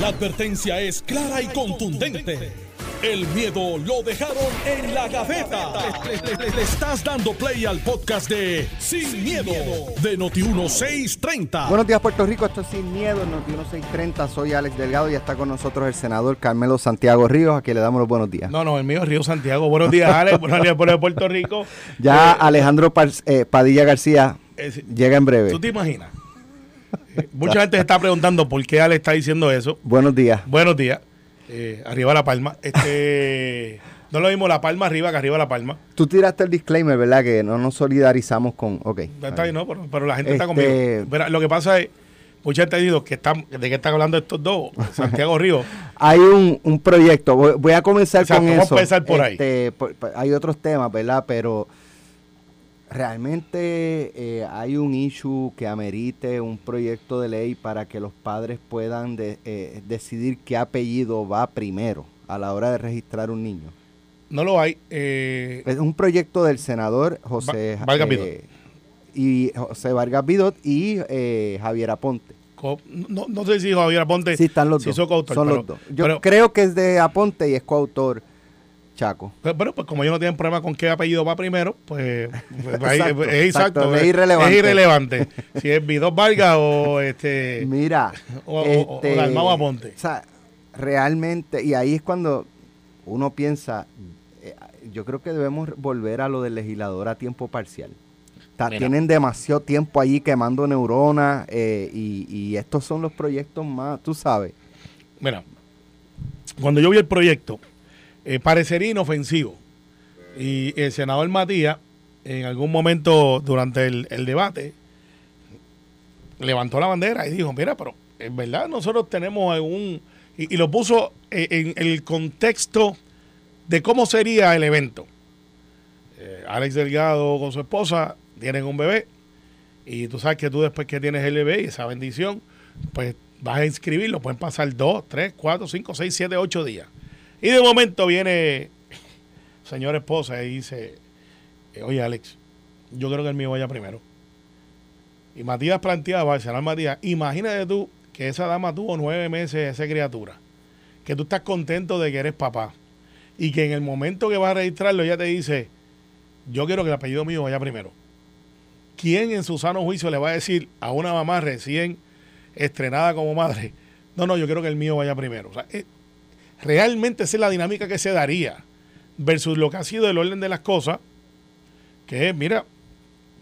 La advertencia es clara y contundente. El miedo lo dejaron en la gaveta. Le, le- le- le estás dando play al podcast de Sin, miedo, de Noti1630. Buenos días, Puerto Rico. Esto es Sin Miedo, en Noti 1630. Soy Alex Delgado y está con nosotros el senador Carmelo Santiago Ríos, a quien le damos los buenos días. No, no, el mío es Río Santiago. Buenos días, Alex. Buenos días, pueblo de Puerto Rico. Ya Eh, Alejandro Par- eh, Padilla García eh, llega en breve. ¿Tú te imaginas? Mucha gente se está preguntando por qué Alex está diciendo eso. Buenos días. Buenos días. Eh, arriba La Palma. Este, no lo mismo La Palma arriba que arriba La Palma. Tú tiraste el disclaimer, ¿verdad? Que no nos solidarizamos con... Ok. Está bien, ¿no? Pero, pero la gente está Este- conmigo. Lo que pasa es, mucha gente ha dicho que están, ¿de qué están hablando estos dos? Santiago Río. Hay un, un proyecto, voy, voy a comenzar Exacto, con vamos a empezar por ahí. Este, por- por- hay otros temas, ¿verdad? Pero realmente eh, hay un issue que amerite un proyecto de ley para que los padres puedan de- eh, decidir qué apellido va primero a la hora de registrar un niño. No lo hay. Eh, Es un proyecto del senador José, Va- Vargas eh, Vidot. y José Vargas Vidot y Javier Aponte. co- no, no sé si Javier Aponte Sí, están los si dos. coautor, son pero- los dos. Yo pero- creo que es de Aponte y es coautor Chaco. Pero, pero, pues como ellos no tienen problema con qué apellido va primero, pues, pues, Exacto, es exacto. exacto, es es, irrelevante. es irrelevante. si es Vidot Vargas o este Mira, o, o- o Dalmau Aponte. o sea, realmente, y ahí es cuando uno piensa, eh, yo creo que debemos volver a lo del legislador a tiempo parcial. Ta- tienen demasiado tiempo allí quemando neuronas eh, y, y estos son los proyectos más, tú sabes. Mira, cuando yo vi el proyecto, eh, parecería inofensivo. Y el senador Matías, en algún momento durante el, debate, levantó la bandera y dijo, mira, pero en verdad nosotros tenemos un... Y, lo puso en, el contexto de cómo sería el evento. Eh, Alex Delgado con su esposa tienen un bebé y tú sabes que tú después que tienes el bebé y esa bendición, pues vas a inscribirlo, pueden pasar dos, tres, cuatro, cinco, seis, siete, ocho días. Y de momento viene señora esposa y dice, eh, oye Alex, yo creo que el mío vaya primero. Y Matías planteaba, senador Matías, imagínate tú que esa dama tuvo nueve meses esa criatura, que tú estás contento de que eres papá y que en el momento que vas a registrarlo ella te dice, yo quiero que el apellido mío vaya primero. ¿Quién en su sano juicio le va a decir a una mamá recién estrenada como madre, no, no, yo quiero que el mío vaya primero? O sea, eh, realmente esa es la dinámica que se daría versus lo que ha sido el orden de las cosas, que es, mira,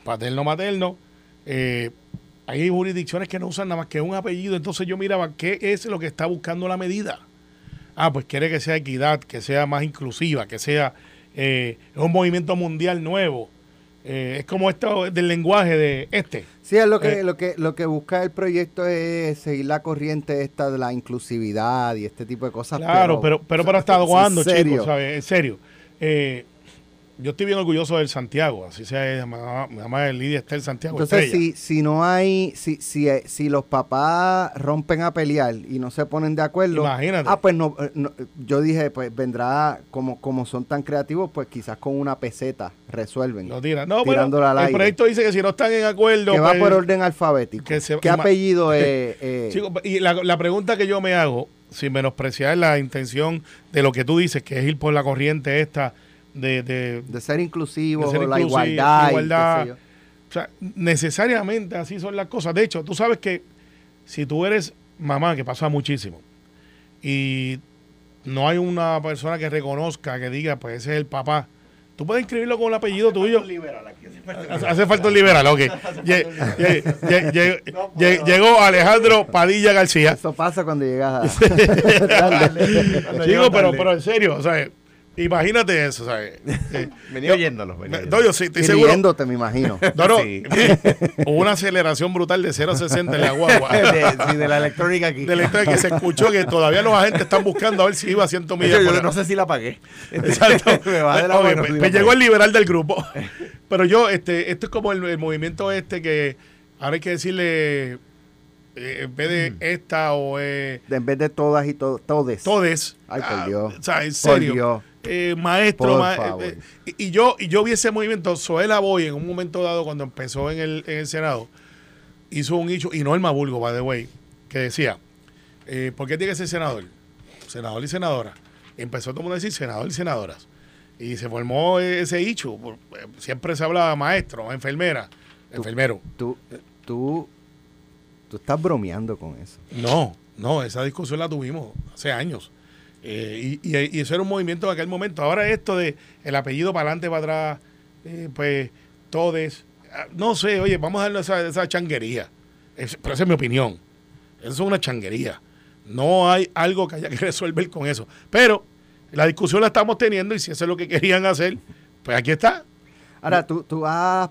paterno, materno, eh, hay jurisdicciones que no usan nada más que un apellido, entonces yo miraba qué es lo que está buscando la medida. Ah, pues quiere que sea equidad, que sea más inclusiva, que sea eh, un movimiento mundial nuevo. Eh, es como esto del lenguaje de este. Sí, es lo que, Eh. lo que lo que busca el proyecto es seguir la corriente esta de la inclusividad y este tipo de cosas. Claro, pero, pero para hasta cuándo, chicos, ¿sabes? En serio. Eh, yo estoy bien orgulloso del Santiago, así sea, mi mamá, mi mamá es Lidia Estel Santiago. Entonces, si, si no hay, si, si, eh, si los papás rompen a pelear y no se ponen de acuerdo, Imagínate. ah, pues no, eh, no, yo dije, pues vendrá, como, como son tan creativos, pues quizás con una peseta resuelven. Lo tiran. No, pero Tirándola al el aire. proyecto dice que si no están en acuerdo. que va pues, por orden alfabético. que se- ¿Qué apellido es? eh, Chicos, y la, la pregunta que yo me hago, sin menospreciar la intención de lo que tú dices, que es ir por la corriente esta de, de, de ser inclusivos, de ser la inclusivo, igualdad. yo. O sea, necesariamente así son las cosas. De hecho, tú sabes que si tú eres mamá, que pasa muchísimo, y no hay una persona que reconozca, que diga, pues ese es el papá, tú puedes inscribirlo con el apellido tuyo. Hace hace falta un liberal, ok. Lle- lle- lle- lle- lle- Llegó Alejandro Padilla García. Eso pasa cuando llegas a... Chico, pero, pero en serio, o sea, imagínate eso, ¿sabes? Eh, Venía oyéndolos. venía no, oyéndolos. yo sí, estoy seguro. riéndote, me imagino. No, no, Sí. hubo una aceleración brutal de 0 a 60 en la guagua. de, sí, de la electrónica aquí. de la historia que se escuchó que todavía los agentes están buscando a ver si iba a 100 De millas. por yo hora. no sé si la pagué. Exacto. Me va de la Ok, mano si la llegó el liberal del grupo. Pero yo, este, esto es como el, el movimiento este que ahora hay que decirle, eh, en vez de esta o eh, En vez de todas y to- todes. todes. Ay, por ah, Dios. O sea, en Por serio. Dios. Eh, maestro, ma- eh, eh, y, yo y yo vi ese movimiento, Zoela Boy en un momento dado cuando empezó en el, en el Senado, hizo un hecho, y Norma Burgo, by the way, que decía, eh, ¿por qué tiene que ser senador? Senador y senadora. Empezó todo el mundo a decir senador y senadoras. Y se formó ese hecho. Siempre se habla maestro, enfermera, enfermero. Tú, tú, tú estás bromeando con eso. No, no, esa discusión la tuvimos hace años. Eh, y, y- eso era un movimiento en aquel momento. Ahora esto de el apellido para adelante, para atrás, eh, pues todes. ah, No sé, oye, vamos a darle esa, esa changuería. Pero esa es mi opinión. Eso es una changuería. No hay algo que haya que resolver con eso. Pero la discusión la estamos teniendo y si eso es lo que querían hacer, pues aquí está. Ahora, tú, tú has,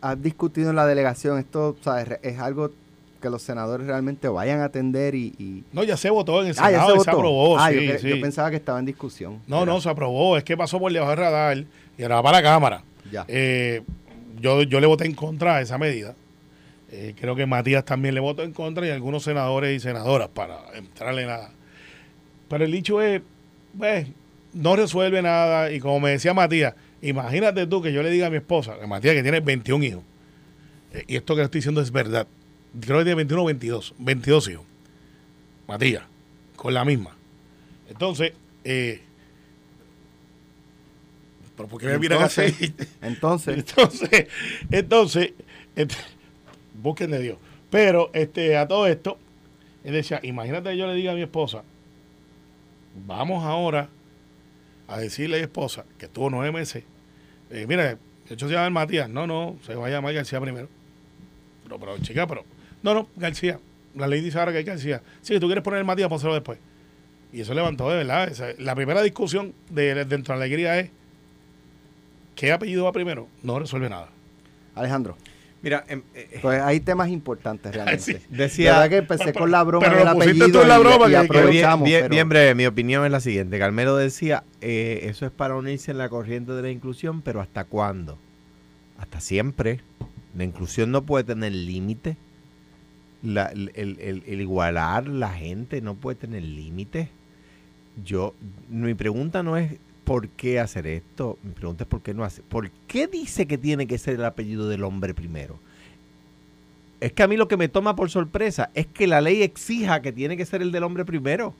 has discutido en la delegación, esto ¿sabes? es algo que los senadores realmente vayan a atender y... y- No, ya se votó en el Ah, ya Senado se y votó. se aprobó. ah, sí, yo, cre- sí. yo pensaba que estaba en discusión. No, Era- no, se aprobó. Es que pasó por debajo del radar y ahora para la Cámara. Ya. Eh, yo, yo le voté en contra de esa medida. Eh, creo que Matías también le votó en contra y algunos senadores y senadoras para entrarle en la... Pero el hecho es, pues, no resuelve nada. Y como me decía Matías, imagínate tú que yo le diga a mi esposa, que Matías que tiene 21 hijos, eh, y esto que le estoy diciendo es verdad. Creo que tiene 21 o 22, 22 hijos. Matías, con la misma. Entonces, eh, ¿pero por qué me miran así? Entonces, entonces, Entonces, este, busquen de Dios. Pero este, a todo esto, él decía, imagínate que yo le diga a mi esposa, vamos ahora a decirle a mi esposa que estuvo nueve meses, eh, mira, de hecho se llama Matías, no, no, se va a llamar García primero. Pero, pero, chica, pero, no, no, García, la ley dice ahora que hay García. Sí, tú quieres poner el Matías, pónselo después. Y eso levantó de verdad. esa- la primera discusión de, dentro de la alegría es, ¿qué apellido va primero? No resuelve nada. Alejandro, Mira, em, eh, eh, pues hay temas importantes realmente. Sí. decía... La verdad que empecé Pero- con la broma pero del lo pusiste apellido tú en la y- broma y, bien, aprovechamos. bien- pero- bien breve, mi opinión es la siguiente. Carmelo decía, eh, eso es para unirse en la corriente de la inclusión, pero ¿hasta cuándo? Hasta siempre. La inclusión no puede tener límite. El, igualar la gente no puede tener límite. Yo, mi pregunta no es por qué hacer esto, mi pregunta es por qué no hace. ¿Por qué dice que tiene que ser el apellido del hombre primero? Es que a mí lo que me toma por sorpresa es que la ley exija que tiene que ser el del hombre primero.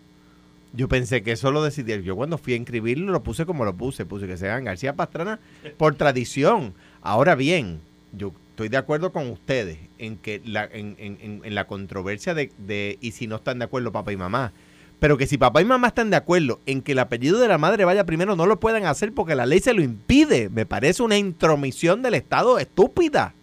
Yo pensé que eso lo decidía. Yo cuando fui a inscribirlo lo puse como lo puse. Puse que sean García Pastrana por tradición. Ahora bien, yo estoy de acuerdo con ustedes en que la, en, en- en- la controversia de, de y si no están de acuerdo papá y mamá. Pero que si papá y mamá están de acuerdo en que el apellido de la madre vaya primero, no lo puedan hacer porque la ley se lo impide. Me parece una intromisión del Estado estúpida.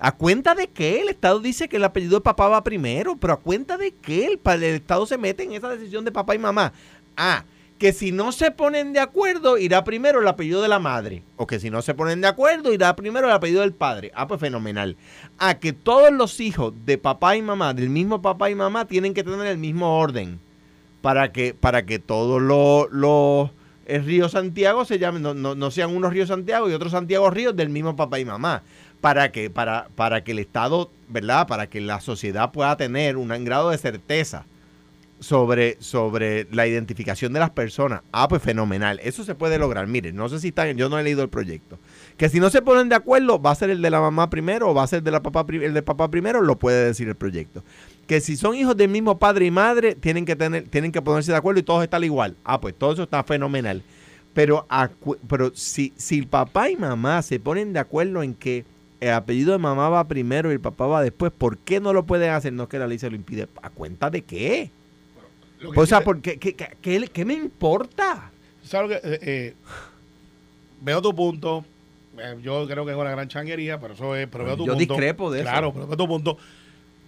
¿A cuenta de qué el Estado dice que el apellido de papá va primero? ¿Pero a cuenta de qué el, el Estado se mete en esa decisión de papá y mamá? Ah, que si no se ponen de acuerdo, irá primero el apellido de la madre. O que si no se ponen de acuerdo, irá primero el apellido del padre. Ah, pues fenomenal. A que todos los hijos de papá y mamá, del mismo papá y mamá, tienen que tener el mismo orden. Para que, para que todos los, los el río Santiago se llamen, no, no- no sean unos ríos Santiago y otros Santiago ríos del mismo papá y mamá para que, para, para que el Estado, ¿verdad? Para que la sociedad pueda tener un grado de certeza sobre, sobre la identificación de las personas. Ah, pues fenomenal. Eso se puede lograr. Miren, no sé si están, yo no he leído el proyecto. Que si no se ponen de acuerdo, va a ser el de la mamá primero o va a ser de la papá, el de papá primero, lo puede decir el proyecto. Que si son hijos del mismo padre y madre, tienen que tener, tienen que ponerse de acuerdo y todos están igual. Ah, pues todo eso está fenomenal. Pero, pero si, si el papá y mamá se ponen de acuerdo en que el apellido de mamá va primero y el papá va después, ¿por qué no lo pueden hacer? No es que la ley se lo impide. ¿A cuenta de qué? Lo que Pues, o sea, sí te- ¿por qué, qué, qué- me importa? ¿Sabes que? eh, eh, veo tu punto. Eh, yo creo que es una gran changuería, pero eso es. Pero veo tu Yo punto. discrepo de eso. Claro, pero veo tu punto.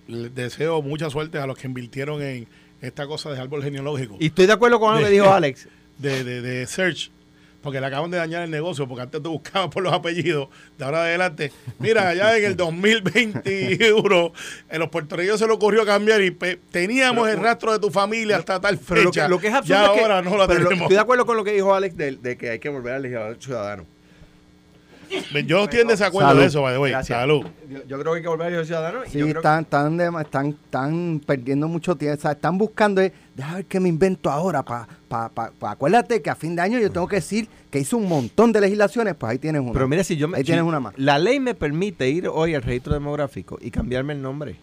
Deseo mucha suerte a los que invirtieron en esta cosa de árbol genealógico. Y estoy de acuerdo con lo que dijo Alex. de, de, de Search, porque le acaban de dañar el negocio, porque antes tú buscabas por los apellidos, de ahora adelante. Mira, allá en el 2021, en los puertorriqueños se le ocurrió cambiar y pe- teníamos el rastro de tu familia hasta tal Pero lo fecha. que, lo que es absurdo ya es que- ahora no la pero lo- tenemos. estoy de acuerdo con lo que dijo Alex de, de que hay que volver al legislador ciudadano. Yo estoy en desacuerdo Salud. de eso, by the way. Gracias. Salud. Yo, yo creo que hay que volver al legislador ciudadano. y Sí, yo creo- están, están, de- están, están perdiendo mucho tiempo. O sea, están buscando, eh, deja ver qué me invento ahora. Pa, pa, pa- pa- acuérdate que a fin de año yo tengo que decir que hice un montón de legislaciones, pues ahí tienes una. Pero mira, si yo me. Ahí si tienes una más. La ley me permite ir hoy al registro demográfico y cambiarme el nombre.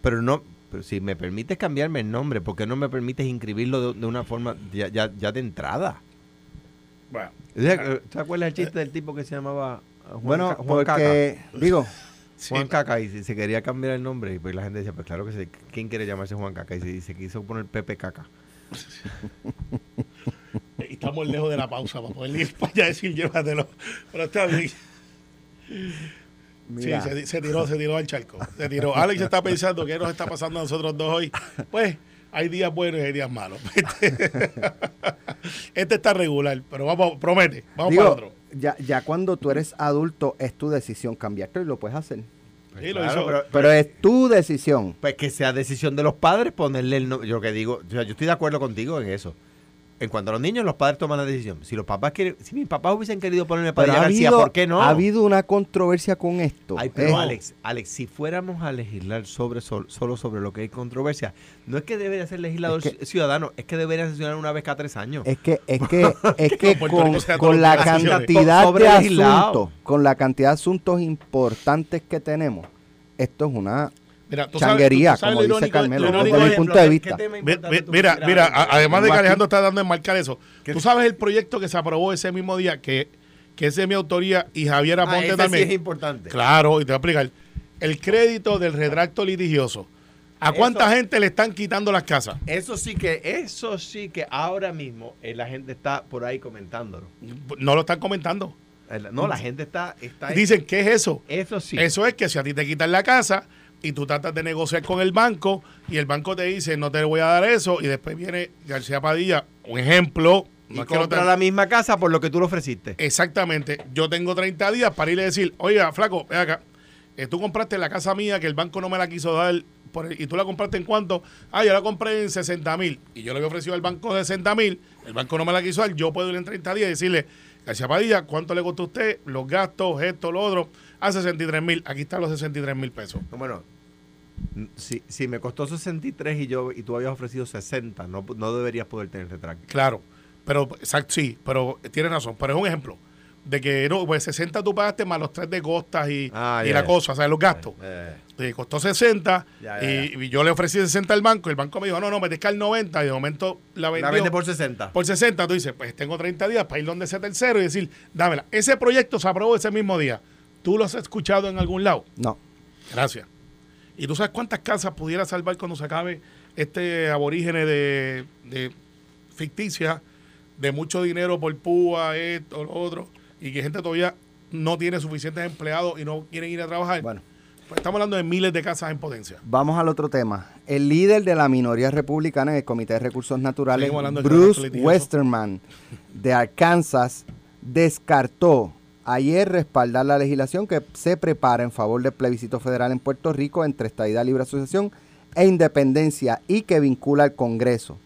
pero no, pero si me permites cambiarme el nombre, ¿por qué no me permites inscribirlo de, de una forma ya, ya, ya de entrada? Bueno, ¿Te acuerdas el chiste del tipo que se llamaba Juan, Bueno, Ca- Juan porque, digo, sí, Juan Caca y se, se quería cambiar el nombre y pues la gente decía, pues claro que sí, ¿quién quiere llamarse Juan Caca? Y se, y se quiso poner Pepe Caca. y estamos lejos de la pausa para poder ir para allá y decir llévatelo. Pero está bien. mira, Sí, se, se tiró, se tiró al charco. Se tiró. Alex está pensando qué nos está pasando a nosotros dos hoy. Pues hay días buenos y hay días malos. Este está regular, pero vamos, promete. Vamos digo, para otro. ya, ya cuando tú eres adulto es tu decisión cambiarte y lo puedes hacer. Sí, lo Claro, hizo. pero- Pero es tu decisión. Pues que sea decisión de los padres ponerle el nombre. Yo que digo, o sea, yo estoy de acuerdo contigo en eso. En cuanto a los niños, los padres toman la decisión. Si los papás quieren, si mis papás hubiesen querido ponerme Padilla ha García, habido, ¿por qué no? ha habido una controversia con esto. Ay, pero Eh, Alex, Alex, si fuéramos a legislar sobre sol- solo sobre lo que hay controversia, no es que debería ser legislador Es que- ciudadano, es que debería sesionar una vez cada tres años. Es que, es que, es que con, con la cantidad de asuntos, con la cantidad de asuntos importantes que tenemos, esto es una Mira, tú sabes- changuería, tú sabes como dice irónico- Carmelo, desde mi punto de ¿Qué vista. tú Mira, mira, además de que Alejandro está dando en marcar eso, tú sabes el proyecto que se aprobó ese mismo día, que, que es de mi autoría y Javier Ah, Aponte sí también. es importante. Claro, y te voy a explicar. El crédito del retracto litigioso. ¿A Eso- cuánta gente le están quitando las casas? Eso sí que, eso sí que ahora mismo eh, la gente está por ahí comentándolo. No lo están comentando. No, la gente está, está Dicen, ¿qué es eso? eso sí. Eso es que si a ti te quitan la casa y tú tratas de negociar con el banco y el banco te dice, no te voy a dar eso, y después viene García Padilla, un ejemplo. y no que lo compra te- la misma casa por lo que tú le ofreciste. Exactamente. Yo tengo 30 días para irle a decir, oiga, flaco, ven acá. eh, tú compraste la casa mía que el banco no me la quiso dar por el- y tú la compraste en cuánto? Ah, yo la compré en 60 mil y yo le había ofrecido al banco 60 mil, el banco no me la quiso dar, yo puedo ir en 30 días y decirle, García Padilla, ¿cuánto le costó a usted? Los gastos, esto, lo otro, a 63 mil, aquí están los 63 mil pesos. Bueno, si, si me costó 63 y yo y tú habías ofrecido 60, no, no deberías poder tener retract. Claro, pero exacto, sí, pero tienes razón, pero es un ejemplo de que no, pues 60 tú pagaste más los tres de costas y, Ah, y la cosa, o sea, los gastos. Eh, te costó 60 Ya, ya, y, y yo le ofrecí 60 al banco. El banco me dijo, no, no, me el 90 y de momento la vendió la vende por 60. por 60. Tú dices, pues tengo 30 días para ir donde sea tercero y decir, dámela. Ese proyecto se aprobó ese mismo día. ¿Tú lo has escuchado en algún lado? No. Gracias. ¿Y tú sabes cuántas casas pudiera salvar cuando se acabe este aborígene de, de ficticia, de mucho dinero por púa, esto, lo otro, y que gente todavía no tiene suficientes empleados y no quieren ir a trabajar? Bueno, Pues estamos hablando de miles de casas en potencia. vamos al otro tema. El líder de la minoría republicana en el Comité de Recursos Naturales, Bruce. Westerman, de Arkansas, descartó ayer respaldar la legislación que se prepara en favor del plebiscito federal en Puerto Rico entre estadidad, libre asociación e independencia y que vincula al Congreso.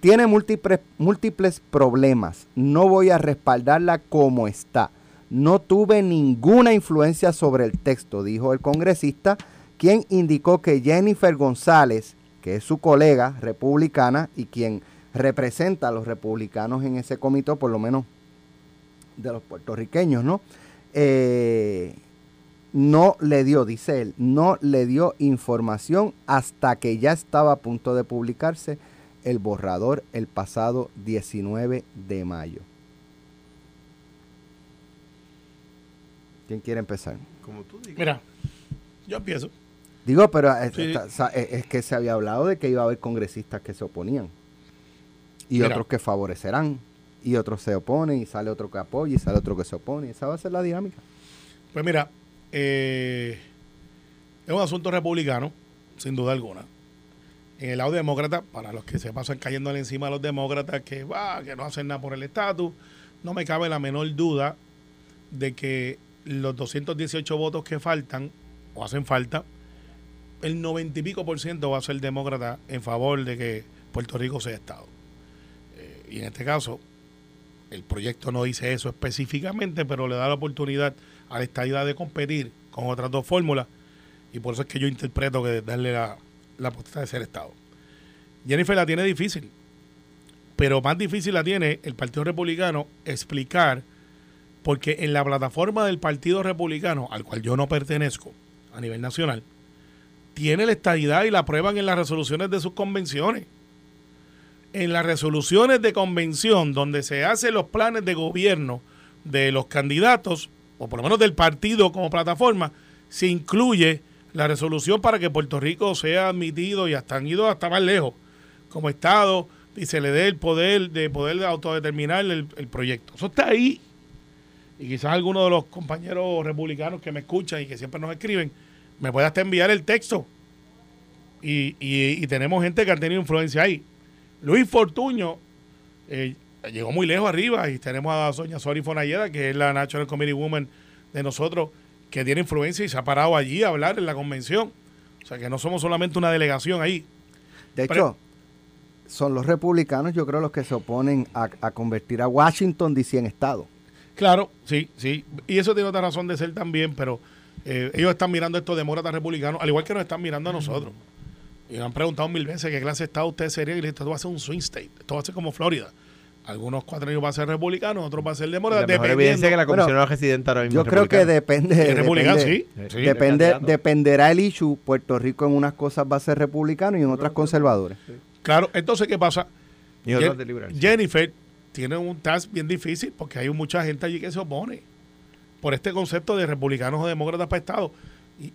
Tiene múltiples, múltiples problemas. No voy a respaldarla como está. No tuve ninguna influencia sobre el texto, dijo el congresista, quien indicó que Jennifer González, que es su colega republicana y quien representa a los republicanos en ese comité, por lo menos de los puertorriqueños, ¿no? Eh, no le dio, dice él, no le dio información hasta que ya estaba a punto de publicarse el borrador el pasado 19 de mayo. ¿Quién quiere empezar? Como tú digas. Mira, yo empiezo. Digo, pero es, Sí. está- sa- es- es que se había hablado de que iba a haber congresistas que se oponían y Mira. otros que favorecerán y otros se oponen y sale otro que apoya y sale otro que se opone. Esa va a ser la dinámica. Pues mira, eh, es un asunto republicano, sin duda alguna. En el lado demócrata, para los que se pasan cayéndole encima a los demócratas que, va, que no hacen nada por el estatus, no me cabe la menor duda de que los 218 votos que faltan o hacen falta, el 90 y pico por ciento va a ser demócrata en favor de que Puerto Rico sea Estado. Eh, y en este caso, el proyecto no dice eso específicamente, pero le da la oportunidad a la estadidad de competir con otras dos fórmulas. Y por eso es que yo interpreto que darle la, la potestad de ser Estado. Jennifer la tiene difícil, pero más difícil la tiene el Partido Republicano explicar, porque en la plataforma del Partido Republicano, al cual yo no pertenezco a nivel nacional, tiene la estadidad y la aprueban en las resoluciones de sus convenciones. En las resoluciones de convención donde se hacen los planes de gobierno de los candidatos, o por lo menos del partido como plataforma, se incluye la resolución para que Puerto Rico sea admitido y hasta han ido hasta más lejos como Estado y se le dé el poder de poder autodeterminar el, el proyecto. Eso está ahí. Y quizás alguno de los compañeros republicanos que me escuchan y que siempre nos escriben, me puede hasta enviar el texto. Y, y, tenemos gente que ha tenido influencia ahí. Luis Fortuño eh, llegó muy lejos arriba y tenemos a Sonia Sori Fonayeda, que es la National Committee Woman de nosotros, que tiene influencia y se ha parado allí a hablar en la convención. O sea que no somos solamente una delegación ahí. De hecho, son los republicanos, yo creo, los que se oponen a, convertir a Washington DC en Estado. Claro, sí, sí. Y eso tiene otra razón de ser también, pero eh, ellos están mirando a estos demócratas republicanos, al igual que nos están mirando a nosotros. Y me han preguntado mil veces qué clase de Estado usted sería. Y le esto va a ser un swing state. Esto va a ser como Florida. Algunos cuatro años va a ser republicano, otros va a ser demócrata. La evidencia que la comisión residente ahora mismo Yo creo que depende. depende, sí, depende dependerá el issue. Puerto Rico en unas cosas va a ser republicano y en otras conservadores. Claro, entonces, ¿qué pasa? Jennifer tiene un task bien difícil porque hay mucha gente allí que se opone por este concepto de republicanos o demócratas para Estado.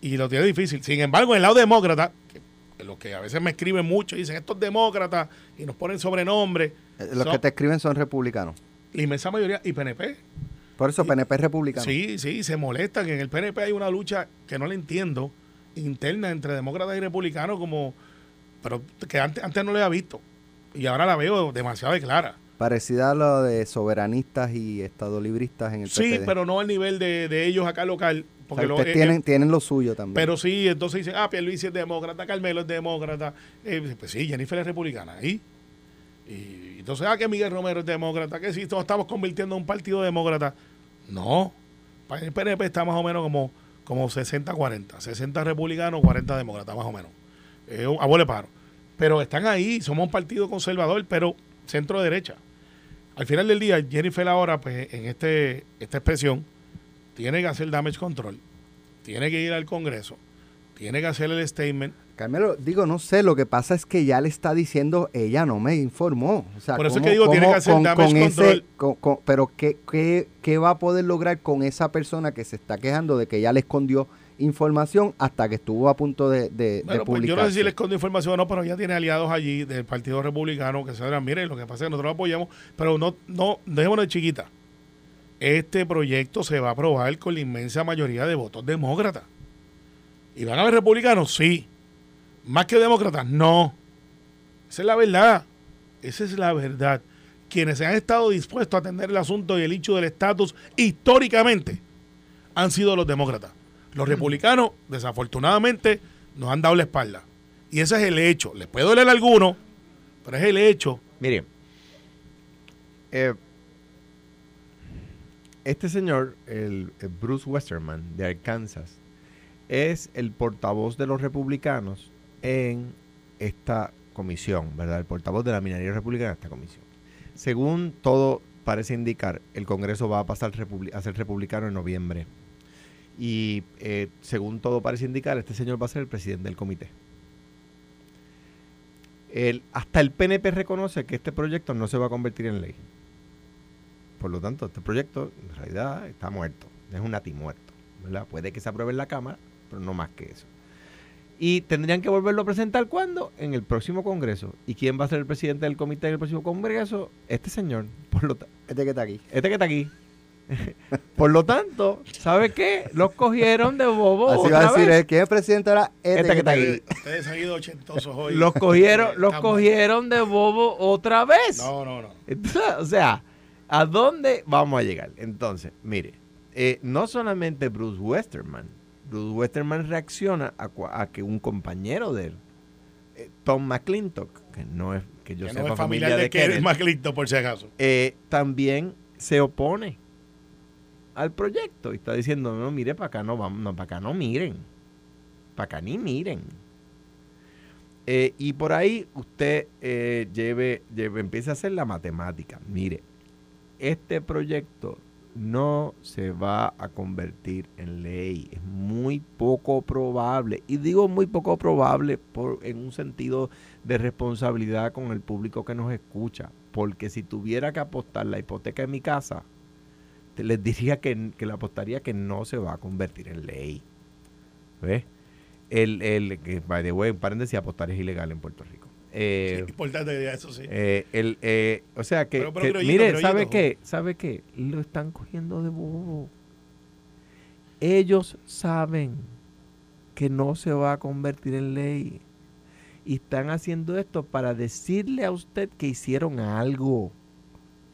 Y, lo tiene difícil. Sin embargo, en el lado demócrata, que, los que a veces me escriben mucho, dicen estos demócratas y nos ponen sobrenombres. Eh, los que te escriben son republicanos. La inmensa mayoría, y PNP. Por eso PNP es republicano. Sí, sí, se molesta que en el PNP hay una lucha que no la entiendo, interna entre demócratas y republicanos, como pero que antes, antes no le había visto. Y ahora la veo demasiado clara. Parecida a lo de soberanistas y estadolibristas en el Sí, pero no al nivel de, ellos acá local. Porque eh, tienen, eh, tienen lo suyo también. Pero sí, entonces dicen, ah, Pierluisi es demócrata, Carmelo es demócrata. Eh, pues sí, Jennifer es republicana. ¿y? y entonces, ah, que Miguel Romero es demócrata, que sí, todos estamos convirtiendo en un partido demócrata. No, el PNP está más o menos como, como 60-40. 60 republicanos, 40 demócratas, más o menos eh, a paro. Pero están ahí, somos un partido conservador, pero centro derecha. Al final del día, Jennifer ahora, pues en este, esta expresión, tiene que hacer damage control, tiene que ir al Congreso, tiene que hacer el statement. Carmelo, digo, no sé, lo que pasa es que ya le está diciendo, ella no me informó. Por eso es que digo, tiene que hacer damage control. pero ¿qué, qué, ¿qué va a poder lograr con esa persona que se está quejando de que ya le escondió información hasta que estuvo a punto de, de, pues, yo no sé si le escondo información o no, pero ya tiene aliados allí del Partido Republicano que se dirán, mire, lo que pasa es que nosotros lo apoyamos, pero no, no, dejémonos de chiquita. Este proyecto se va a aprobar con la inmensa mayoría de votos demócratas. ¿Y van a haber republicanos? Sí. ¿Más que demócratas? No. Esa es la verdad. Esa es la verdad. Quienes han estado dispuestos a atender el asunto y el hecho del estatus históricamente han sido los demócratas. Los republicanos, desafortunadamente, nos han dado la espalda. Y ese es el hecho. Les puede doler a alguno, pero es el hecho. Mire, eh, este señor, el, Bruce Westerman de Arkansas, es el portavoz de los republicanos en esta comisión, ¿verdad? El portavoz de la minería republicana en esta comisión. Según todo parece indicar, el Congreso va a pasar a ser republicano en noviembre y eh, según todo parece indicar, este señor va a ser el presidente del comité. El, hasta el PNP reconoce que este proyecto no se va a convertir en ley. Por lo tanto, este proyecto en realidad está muerto. Es un muerto. ¿verdad? Puede que se apruebe en la Cámara, pero no más que eso. Y tendrían que volverlo a presentar cuando? En el próximo Congreso. ¿Y quién va a ser el presidente del comité en el próximo Congreso? Este señor. Por lo este que está aquí. Este que está aquí. Por lo tanto, ¿sabe qué? Los cogieron de bobo. Así va a decir, vez. ¿quién es presidente ahora? Este, este que está aquí. Ustedes han ido ochentosos hoy. Los cogieron, los cogieron de bobo otra vez. No, no, no. o sea, ¿a dónde vamos a llegar? Entonces, mire, eh, no solamente Bruce Westerman, Bruce Westerman reacciona a, que un compañero de él, eh, Tom McClintock, que no es que yo que sepa familia de, Kenneth, McClintock por si acaso, eh, también se opone al proyecto y está diciendo, no, mire, para acá no vamos, no, para acá no miren, para acá ni miren. Y por ahí usted lleve, lleve, empiece a hacer la matemática. Mire, este proyecto no se va a convertir en ley. Es muy poco probable. Y digo muy poco probable por, en un sentido de responsabilidad con el público que nos escucha. Porque si tuviera que apostar la hipoteca en mi casa, te- les diría que, que le apostaría que no se va a convertir en ley. ¿Ves? El, el, by the way, en paréntesis, apostar es ilegal en Puerto Rico. Eh, Importante eso sí. eh, el, eh, o sea que, Pero- pero que- criollito, mire, ¿sabe qué? ¿Sabe qué? Lo están cogiendo de bobo. Ellos saben que no se va a convertir en ley. Y están haciendo esto para decirle a usted que hicieron algo.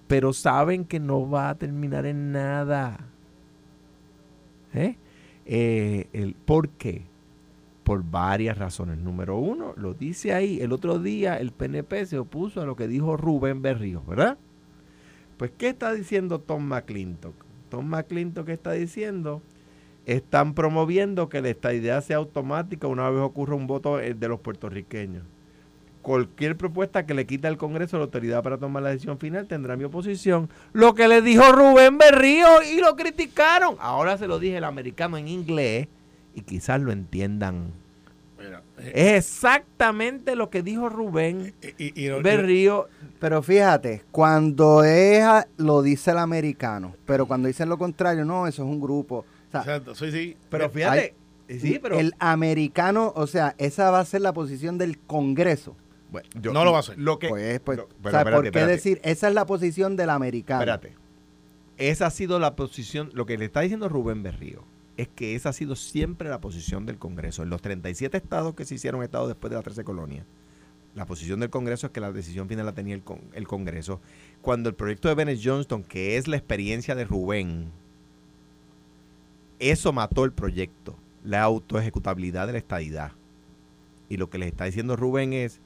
Pero saben que no va a terminar en nada. ¿Eh? Eh, el, ¿Por qué? Por varias razones. Número uno, lo dice ahí, el otro día el PNP se opuso a lo que dijo Rubén Berrío, ¿verdad? Pues, ¿qué está diciendo Tom McClintock? Tom McClintock, ¿qué está diciendo? Están promoviendo que la estadidad sea automática una vez ocurra un voto eh, de los puertorriqueños. Cualquier propuesta que le quita al Congreso la autoridad para tomar la decisión final tendrá mi oposición. Lo que le dijo Rubén Berrío y lo criticaron. Ahora se lo dije el americano en inglés y quizás lo entiendan. Mira, eh, Es exactamente lo que dijo Rubén y- y- y- Berrío. Pero fíjate, cuando es a- lo dice el americano, pero cuando dicen lo contrario, no, eso es un grupo. O sea, Exacto, sí, sí. Pero Eh, fíjate, sí, pero el americano, o sea, esa va a ser la posición del Congreso. Bueno, yo- No lo va a hacer. Lo que, Pues, pues, lo- o pero sea, espérate, ¿por qué espérate, decir, esa es la posición del americano? Espérate. Esa ha sido la posición, lo que le está diciendo Rubén Berrío, es que esa ha sido siempre la posición del Congreso. En los 37 estados que se hicieron estados después de las 13 colonias, la posición del Congreso es que la decisión final la tenía el, con- el Congreso. Cuando el proyecto de Bennett Johnston, que es la experiencia de Rubén, eso mató el proyecto, la autoejecutabilidad de la estadidad. Y lo que les está diciendo Rubén es,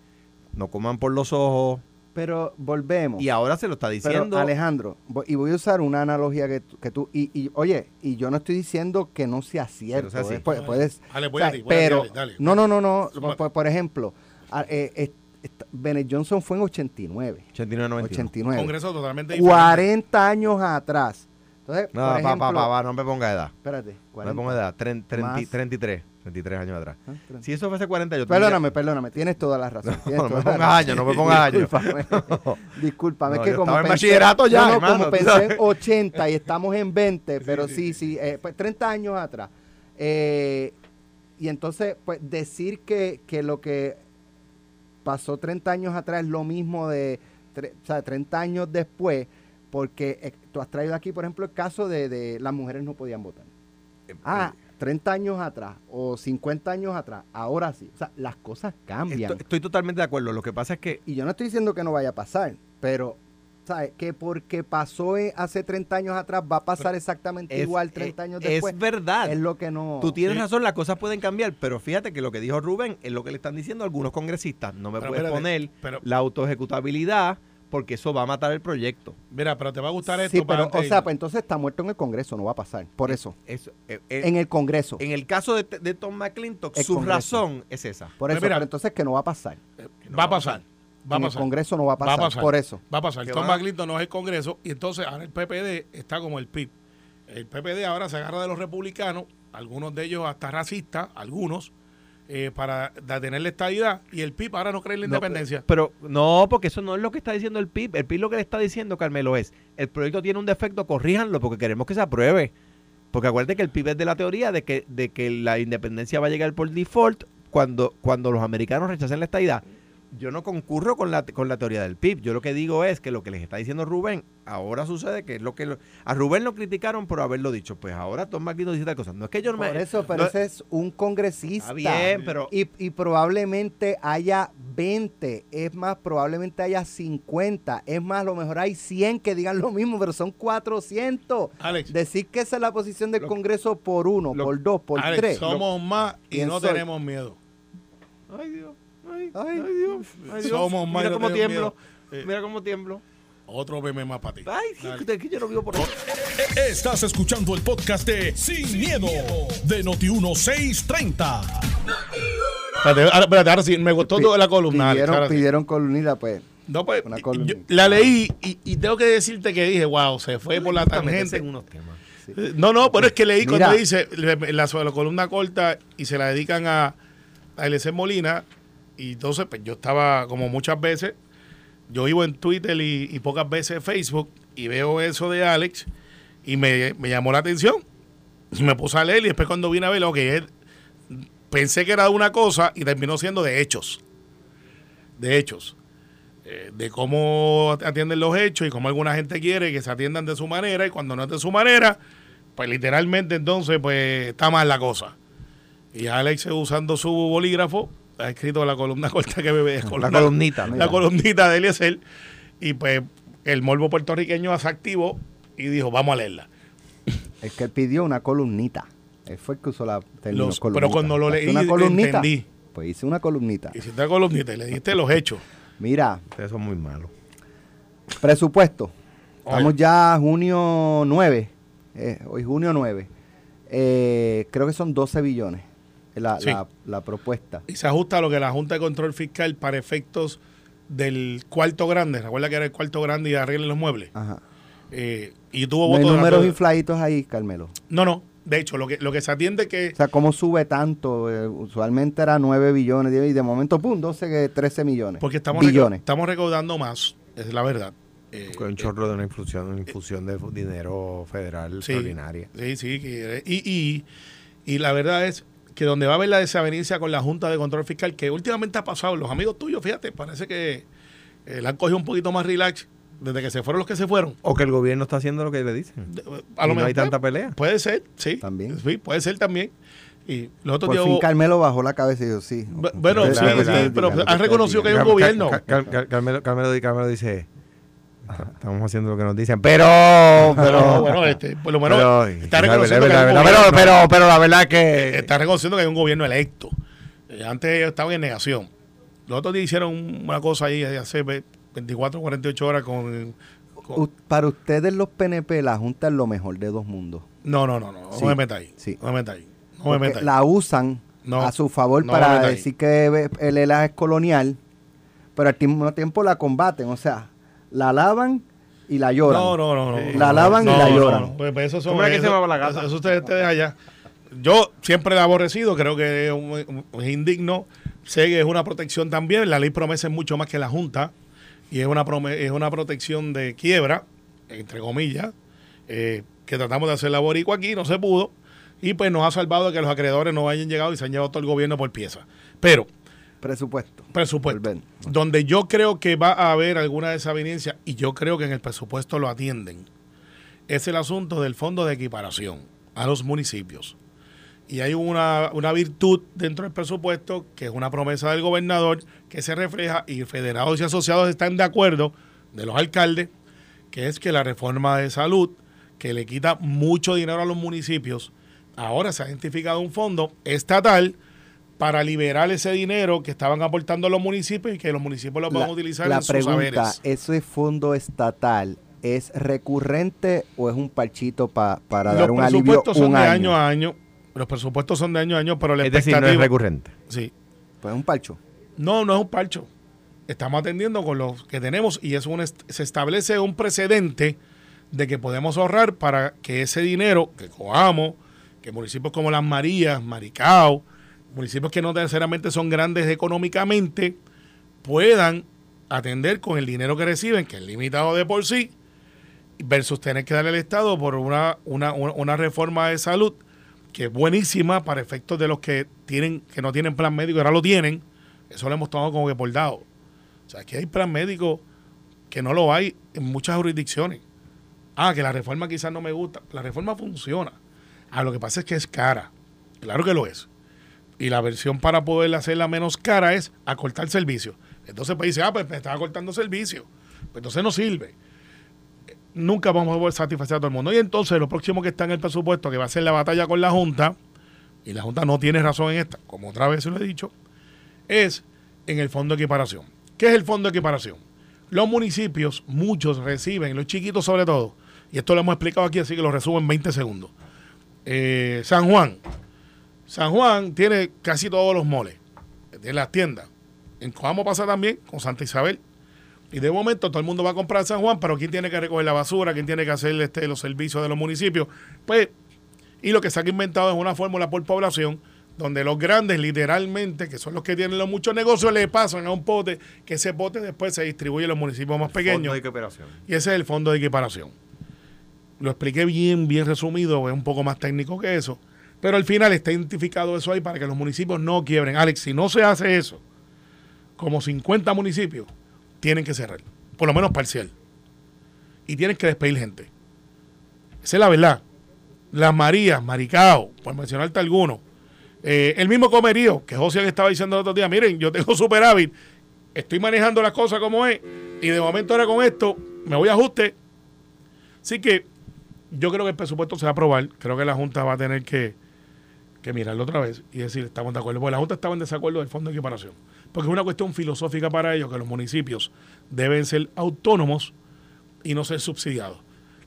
no coman por los ojos, Pero volvemos. y ahora se lo está Pero, diciendo. Alejandro, vo- y voy a usar una analogía que, tú- que tú, y, y, oye, y yo no estoy diciendo que no sea cierto, sea así. eh, pu- puedes, Dale, voy o a sea, ti, voy a ti, pero, dale, dale. no, no, no, no, por, por ejemplo, a- eh, eh, Bennett Johnson fue en 89, 89, 91. 89, Congreso totalmente diferente. 40 años atrás, entonces, No, por pa, ejemplo, pa, pa, pa, no me ponga edad. espérate, No me 40, ponga edad. Tren- treinti- Más. 33. 33 años atrás. ¿eh? 30. Si eso fuese 40, yo tendría- Perdóname, perdóname, tienes toda la razón. tienes no me pongas años, no me pongas años. Discúlpame, discúlpame, No, es que como estaba en pensé, bachillerato ya, no, no, hermano, como pensé en 80 y estamos en 20, pero sí, sí, eh, pues 30 años atrás. Eh, y entonces, pues decir que, que lo que pasó 30 años atrás es lo mismo de, tre- o sea, 30 años después, porque eh, tú has traído aquí, por ejemplo, el caso de, de las mujeres no podían votar. Ah, 30 años atrás o 50 años atrás, ahora sí. O sea, las cosas cambian. Estoy, estoy totalmente de acuerdo. Lo que pasa es que Y yo no estoy diciendo que no vaya a pasar, pero, ¿sabes? Que porque pasó eh, hace 30 años atrás va a pasar exactamente es, igual 30 años es después. verdad. Es lo que no. Tú tienes Sí. razón, las cosas pueden cambiar, pero fíjate que lo que dijo Rubén es lo que le están diciendo algunos congresistas. No me Pero puedes espérate, poner pero- la autoejecutabilidad porque eso va a matar el proyecto. Mira, pero te va a gustar esto. Sí, para pero, o sea, pues entonces está muerto en el Congreso, no va a pasar. Por eso. Eso, eh, eh, En el Congreso. en el caso de, de Tom McClintock, El su Congreso. razón es esa. Por eso, mira, pero entonces que no va a pasar. va a pasar. Va a en el pasar. Congreso no va a Va pasar. a pasar. Por eso. Va a pasar. Tom va- McClinton no es el Congreso y entonces ahora el PPD está como el PIB. El PPD ahora se agarra de los republicanos, algunos de ellos hasta racistas, algunos, eh, para detener la estadidad y el PIB ahora no cree en la No, independencia. Pero no, porque eso no es lo que está diciendo el PIB. El PIB lo que le está diciendo, Carmelo, es, el proyecto tiene un defecto, corríjanlo porque queremos que se apruebe. Porque acuérdate que el PIB es de la teoría de que, de que la independencia va a llegar por default cuando, cuando los americanos rechacen la estadidad. Yo no concurro con la, con la teoría del PIB. Yo lo que digo es que lo que les está diciendo Rubén, ahora sucede que es lo que... lo- a Rubén lo criticaron por haberlo dicho. Pues ahora Tom McClintock dice tal cosa. No es que yo no me... Por eso, pero no- ese es un congresista. Está bien, pero... Y, y probablemente haya 20, es más, probablemente haya 50, es más, a lo mejor hay 100 que digan lo mismo, pero son 400. Alex, Decir que esa es la posición del Lo- Congreso por uno, lo- por dos, por Alex, tres. somos más y ¿Quién no soy? tenemos miedo. Ay, Dios. Ay, Ay. ay, Dios. Ay, Dios. Somos Mira no cómo tiemblo. miedo. Eh, Mira cómo tiemblo. Otro meme más para ti. Ay, sí, que yo lo vivo por ahí. Estás escuchando el podcast de Sin, miedo, de Noti1630. Espérate, ahora, espérate, ahora sí, me gustó toda la columna. Alex, Pidieron, sí. pidieron columnita, pues. No, pues, Una yo la leí y, y tengo que decirte que dije, wow, se fue por la tangente. en unos temas. Eh, No, no, pero es que leí Mira. cuando dice la, sobre la columna corta y se la dedican a, a LC Molina. Y entonces, pues yo estaba como muchas veces, yo vivo en Twitter y, pocas veces Facebook y veo eso de Alex y me, me llamó la atención. Y me puse a leer y después cuando vine a ver, ok, él- pensé que era de una cosa y terminó siendo de hechos. De hechos. Eh, de cómo atienden los hechos y cómo alguna gente quiere que se atiendan de su manera y cuando no es de su manera, pues literalmente entonces pues está mal la cosa. Y Alex usando su bolígrafo ha escrito la columna corta que bebe La columnita. la columnita de Eliezer y pues el morbo puertorriqueño se activó y dijo vamos a leerla. Es que él pidió una columnita. Él fue el que usó la término Los- columnita. pero cuando lo ¿Hace leí, una columnita? entendí. Pues hice una columnita. Hiciste la columnita y le dijiste los hechos. Mira, Ustedes son muy malos. presupuesto. Estamos Oye. ya junio 9. eh, hoy junio 9. Eh, creo que son 12 billones la, Sí. la- la propuesta. Y se ajusta a lo que la Junta de Control Fiscal para efectos del cuarto grande. Recuerda que era el cuarto grande y arreglen los muebles. Ajá. Eh, y tuvo No hay votos de números la- infladitos ahí, Carmelo. No, no. De hecho, lo que, lo que se atiende que O sea, ¿cómo sube tanto? Eh, usualmente era 9 billones y de momento, pum, 12, que 13 millones. porque estamos, billones. estamos recaudando más, es la verdad. Eh, Con un chorro de una infusión, una infusión de dinero federal Sí. extraordinaria. Sí, sí. y, y la verdad es que donde va a haber la desavenencia con la Junta de Control Fiscal, que últimamente ha pasado, los amigos tuyos, fíjate, parece que eh, la han cogido un poquito más relax desde que se fueron los que se fueron. O que el gobierno está haciendo lo que le dicen. De- Y no hay tanta pelea. Puede ser, sí. También. Sí, puede ser también. Y los otros Por días fin Carmelo bajó la cabeza y dijo, sí. Bu- bueno, sí, lo sí, pero lo han reconocido que hay un gobierno. Car- Car- Car- Carmelo, Carmelo dice, estamos haciendo lo que nos dicen, pero, pero, No, bueno, este, por lo menos pero, está es reconociendo verdad, que verdad, pero, gobierno. pero, pero la verdad que está reconociendo que hay un gobierno electo. Eh, antes ellos estaban en negación. Los otros días hicieron una cosa ahí de hace ve- 24, 48 horas con... con- U- Para ustedes los PNP, la Junta es lo mejor de dos mundos. no, no, no, no, no me meta ahí. sí. No me meta ahí. No me meta ahí. la usan No, a su favor para decir que el ELA es colonial, pero al mismo tiempo la combaten. O sea, la alaban y la lloran. No, no, no, no. La alaban y No, la no, lloran. no, pues, pues eso son, ¿Cómo era que se la gata? Eso, eso ustedes, ustedes allá. Yo siempre la he aborrecido, creo que es, un- un- es indigno. Sé que es una protección también. La ley promesa es mucho más que la Junta. Y es una, es una protección de quiebra, entre comillas, eh, que tratamos de hacer la boricua aquí, no se pudo. Y pues nos ha salvado de que los acreedores no hayan llegado y se han llevado todo el gobierno por pieza. Pero Presupuesto. presupuesto. Donde yo creo que va a haber alguna desavenencia, y yo creo que en el presupuesto lo atienden, es el asunto del fondo de equiparación a los municipios. Y hay una, una virtud dentro del presupuesto, que es una promesa del gobernador, que se refleja, y federados y asociados están de acuerdo, de los alcaldes, que es que la reforma de salud, que le quita mucho dinero a los municipios, ahora se ha identificado un fondo estatal para liberar ese dinero que estaban aportando los municipios y que los municipios lo van a utilizar la en sus pregunta, saberes. ¿ese fondo estatal es recurrente o es un parchito pa- para Los dar un alivio presupuestos son un de año? año a año. Los presupuestos son de año a año, pero la es decir, no es recurrente. sí. Pues es un parcho. No, no es un parcho. Estamos atendiendo con los que tenemos y es un est- se establece un precedente de que podemos ahorrar para que ese dinero que cojamos, que municipios como Las Marías, Maricao, municipios que no necesariamente son grandes económicamente, puedan atender con el dinero que reciben, que es limitado de por sí, versus tener que darle al Estado por una, una, una- reforma de salud que es buenísima para efectos de los que tienen que no tienen plan médico, ahora lo tienen, eso lo hemos tomado como que por dado. O sea, aquí hay plan médico que no lo hay en muchas jurisdicciones. Ah, que la reforma quizás no me gusta. La reforma funciona. Ah, lo que pasa es que es cara. Claro que lo es. Y la versión para poder hacerla menos cara es acortar servicio. Entonces, pues dice, ah, pues me estaba acortando servicio. Pues entonces no sirve. Nunca vamos a poder satisfacer a todo el mundo. Y entonces, lo próximo que está en el presupuesto, que va a ser la batalla con la Junta, y la Junta no tiene razón en esta, como otra vez se lo he dicho, es en el fondo de equiparación. ¿Qué es el fondo de equiparación? Los municipios, muchos reciben, los chiquitos sobre todo, y esto lo hemos explicado aquí, así que lo resumo en 20 segundos. Eh, San Juan. San Juan tiene casi todos los moles, tiene las tiendas. En Coamo pasa también con Santa Isabel. Y de momento todo el mundo va a comprar San Juan, pero ¿quién tiene que recoger la basura? ¿Quién tiene que hacer este, los servicios de los municipios? Pues, y lo que se ha inventado es una fórmula por población, donde los grandes, literalmente, que son los que tienen los muchos negocios, le pasan a un pote, que ese pote después se distribuye en los municipios más pequeños. Y ese es el fondo de equiparación. Lo expliqué bien, bien resumido, es un poco más técnico que eso. Pero al final está identificado eso ahí para que los municipios no quiebren. Alex, si no se hace eso, como 50 municipios tienen que cerrar, por lo menos parcial. Y tienen que despedir gente. Esa es la verdad. Las Marías, Maricao, por mencionarte alguno. Eh, el mismo comerío, que José estaba diciendo el otro día, miren, yo tengo superávit, estoy manejando las cosas como es, y de momento ahora con esto me voy a ajuste. Así que yo creo que el presupuesto se va a aprobar. Creo que la Junta va a tener que, que mirarlo otra vez y decir, estamos de acuerdo. Porque la Junta estaba en desacuerdo del fondo de equiparación. Porque es una cuestión filosófica para ellos que los municipios deben ser autónomos y no ser subsidiados.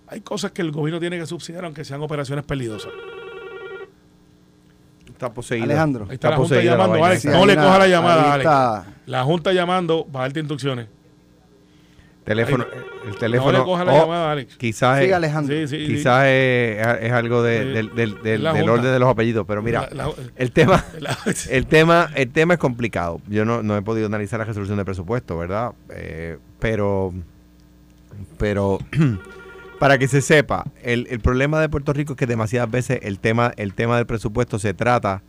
Hay cosas que el gobierno tiene que subsidiar aunque sean operaciones peligrosas. Está poseído. Alejandro. Ahí está, la Junta llamando, Alex. no le coja la llamada, Alex. La Junta llamando para darte instrucciones. Teléfono, el teléfono. No le coja la oh, llamada, Alex. Quizás, es, Alejandro. quizás es, algo del, del, orden de los apellidos, pero mira, el tema, el tema, el tema es complicado. Yo no, no he podido analizar la resolución de presupuesto, ¿verdad? Eh, pero, pero para que se sepa, el, el, problema de Puerto Rico es que demasiadas veces el tema, el tema del presupuesto se trata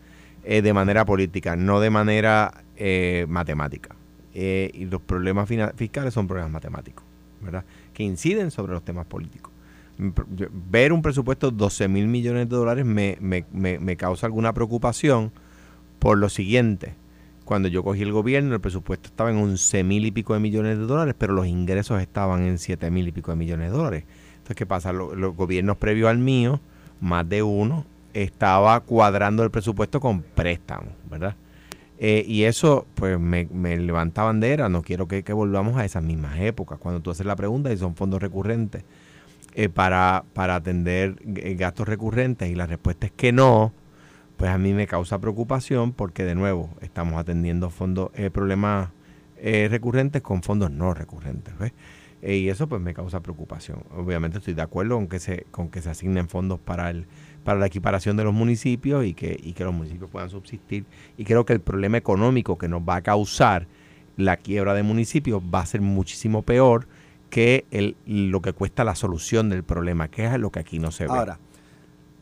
eh, de manera política, no de manera eh, matemática. Eh, y los problemas fiscales son problemas matemáticos, ¿verdad? Que inciden sobre los temas políticos. Ver un presupuesto de 12 mil millones de dólares me, me, me, causa alguna preocupación por lo siguiente. Cuando yo cogí el gobierno, el presupuesto estaba en 11 mil y pico de millones de dólares, pero los ingresos estaban en 7 mil y pico de millones de dólares. Entonces, ¿qué pasa? Los, gobiernos previos al mío, más de uno, estaba cuadrando el presupuesto con préstamos, ¿verdad? Eh, y eso, pues, me, levanta bandera. No quiero que, volvamos a esas mismas épocas. Cuando tú haces la pregunta y son fondos recurrentes eh, para, para atender eh, gastos recurrentes y la respuesta es que no, pues a mí me causa preocupación porque, de nuevo, estamos atendiendo fondos problemas recurrentes con fondos no recurrentes. y eso, pues, me causa preocupación. Obviamente estoy de acuerdo con que se, con que se asignen fondos para el para la equiparación de los municipios y que, y que los municipios puedan subsistir. Y creo que el problema económico que nos va a causar la quiebra de municipios va a ser muchísimo peor que el, lo que cuesta la solución del problema, que es lo que aquí no se ve. Ahora,